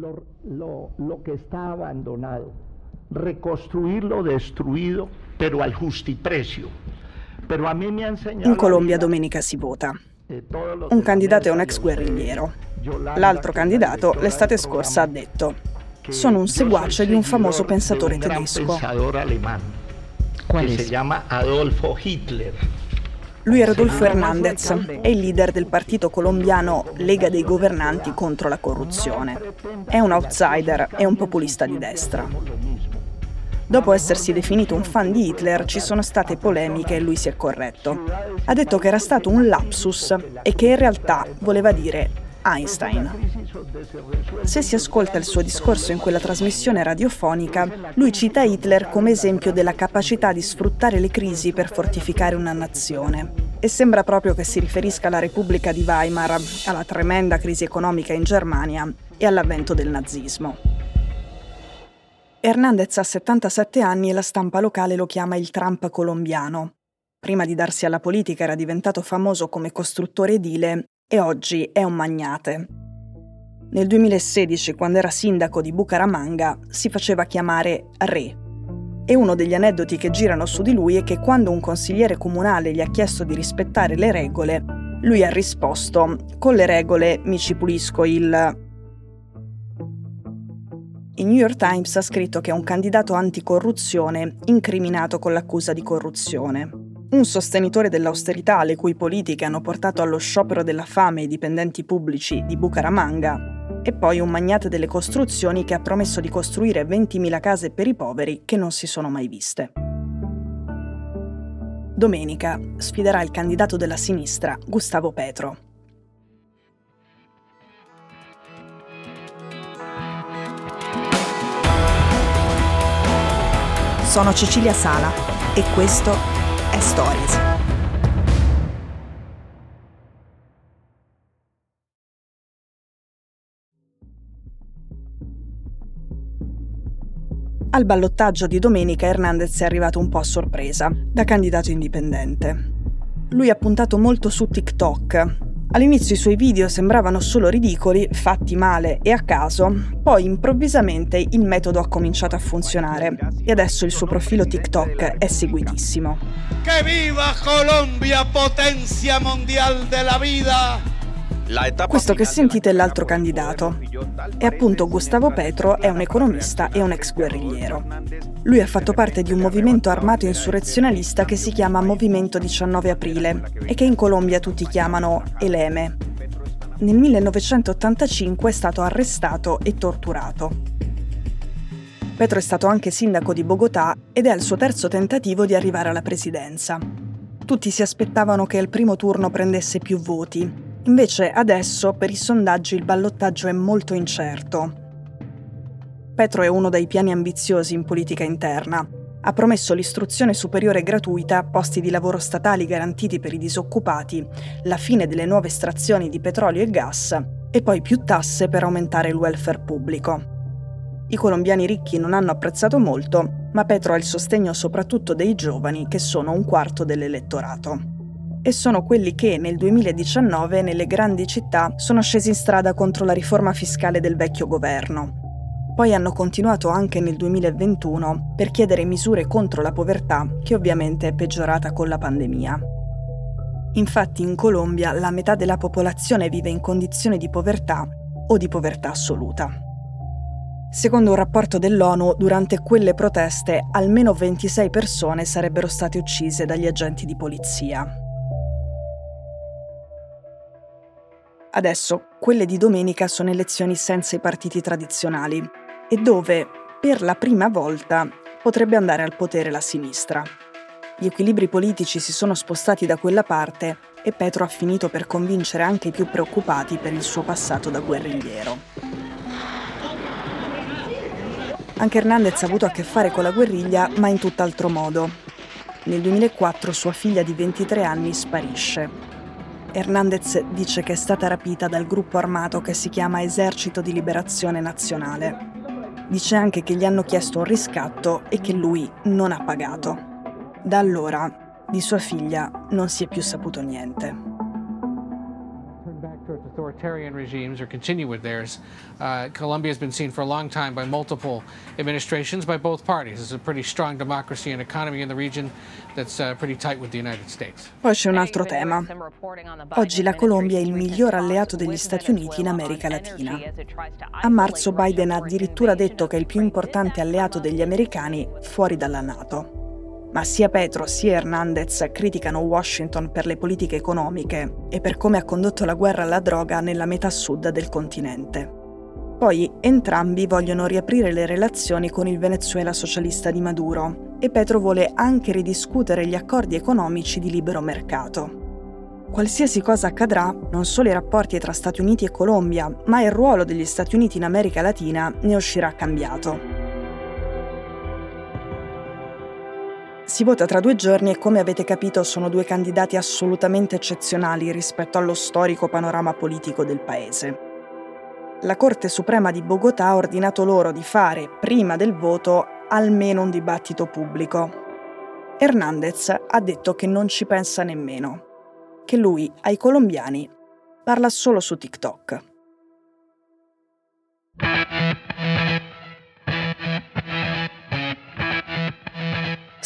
lo, lo, lo que está abandonado, reconstruir lo destruido, pero al justiprecio. Pero a mí me ha enseñado In Colombia domenica si vota. Un candidato è un ex guerrigliero. L'altro candidato l'estate scorsa ha detto sono un seguace di un famoso pensatore tedesco. pensador alemán ¿Cuál que es? se llama Adolfo Hitler. Lui è Rodolfo Hernández, è il leader del partito colombiano Lega dei Governanti contro la corruzione. È un outsider e un populista di destra. Dopo essersi definito un fan di Hitler ci sono state polemiche e lui si è corretto. Ha detto che era stato un lapsus e che in realtà voleva dire Einstein. Se si ascolta il suo discorso in quella trasmissione radiofonica, lui cita Hitler come esempio della capacità di sfruttare le crisi per fortificare una nazione. E sembra proprio che si riferisca alla Repubblica di Weimar, alla tremenda crisi economica in Germania e all'avvento del nazismo. Hernandez ha 77 anni e la stampa locale lo chiama il Trump colombiano. Prima di darsi alla politica era diventato famoso come costruttore edile e oggi è un magnate. Nel 2016, quando era sindaco di Bucaramanga, si faceva chiamare Re. E uno degli aneddoti che girano su di lui è che quando un consigliere comunale gli ha chiesto di rispettare le regole, lui ha risposto: Con le regole mi ci pulisco il. Il New York Times ha scritto che è un candidato anticorruzione incriminato con l'accusa di corruzione. Un sostenitore dell'austerità le cui politiche hanno portato allo sciopero della fame i dipendenti pubblici di Bucaramanga e poi un magnate delle costruzioni che ha promesso di costruire 20.000 case per i poveri che non si sono mai viste. Domenica sfiderà il candidato della sinistra, Gustavo Petro. Sono Cecilia Sala e questo è Stories. Al ballottaggio di domenica Hernandez è arrivato un po' a sorpresa, da candidato indipendente. Lui ha puntato molto su TikTok. All'inizio i suoi video sembravano solo ridicoli, fatti male e a caso, poi improvvisamente il metodo ha cominciato a funzionare e adesso il suo profilo TikTok è seguitissimo. ¡Que viva Colombia, potencia mundial de la vida! Questo che sentite è l'altro candidato. E appunto Gustavo Petro è un economista e un ex guerrigliero. Lui ha fatto parte di un movimento armato insurrezionalista che si chiama Movimento 19 Aprile e che in Colombia tutti chiamano Eleme. Nel 1985 è stato arrestato e torturato. Petro è stato anche sindaco di Bogotà ed è al suo terzo tentativo di arrivare alla presidenza. Tutti si aspettavano che al primo turno prendesse più voti, Invece adesso per i sondaggi il ballottaggio è molto incerto. Petro è uno dei piani ambiziosi in politica interna. Ha promesso l'istruzione superiore gratuita, posti di lavoro statali garantiti per i disoccupati, la fine delle nuove estrazioni di petrolio e gas e poi più tasse per aumentare il welfare pubblico. I colombiani ricchi non hanno apprezzato molto, ma Petro ha il sostegno soprattutto dei giovani, che sono un quarto dell'elettorato e sono quelli che nel 2019 nelle grandi città sono scesi in strada contro la riforma fiscale del vecchio governo. Poi hanno continuato anche nel 2021 per chiedere misure contro la povertà, che ovviamente è peggiorata con la pandemia. Infatti in Colombia la metà della popolazione vive in condizioni di povertà o di povertà assoluta. Secondo un rapporto dell'ONU, durante quelle proteste almeno 26 persone sarebbero state uccise dagli agenti di polizia. Adesso quelle di domenica sono elezioni senza i partiti tradizionali e dove, per la prima volta, potrebbe andare al potere la sinistra. Gli equilibri politici si sono spostati da quella parte e Petro ha finito per convincere anche i più preoccupati per il suo passato da guerrigliero. Anche Hernandez ha avuto a che fare con la guerriglia, ma in tutt'altro modo. Nel 2004 sua figlia di 23 anni sparisce. Hernandez dice che è stata rapita dal gruppo armato che si chiama Esercito di Liberazione Nazionale. Dice anche che gli hanno chiesto un riscatto e che lui non ha pagato. Da allora di sua figlia non si è più saputo niente. Authoritarian regimes or continue with theirs. Uh, Colombia has been seen for a long time by multiple administrations by both parties. It's a pretty strong democracy and economy in the region that's uh, pretty tight with the United States. Poi c'è un altro tema. Oggi la Colombia è il miglior alleato degli Stati Uniti in America Latina. A marzo Biden ha addirittura detto che è il più importante alleato degli americani fuori dalla Nato ma sia Petro sia Hernandez criticano Washington per le politiche economiche e per come ha condotto la guerra alla droga nella metà sud del continente. Poi entrambi vogliono riaprire le relazioni con il Venezuela socialista di Maduro e Petro vuole anche ridiscutere gli accordi economici di libero mercato. Qualsiasi cosa accadrà, non solo i rapporti tra Stati Uniti e Colombia, ma il ruolo degli Stati Uniti in America Latina ne uscirà cambiato. Si vota tra due giorni e come avete capito sono due candidati assolutamente eccezionali rispetto allo storico panorama politico del paese. La Corte Suprema di Bogotà ha ordinato loro di fare, prima del voto, almeno un dibattito pubblico. Hernandez ha detto che non ci pensa nemmeno, che lui ai colombiani parla solo su TikTok.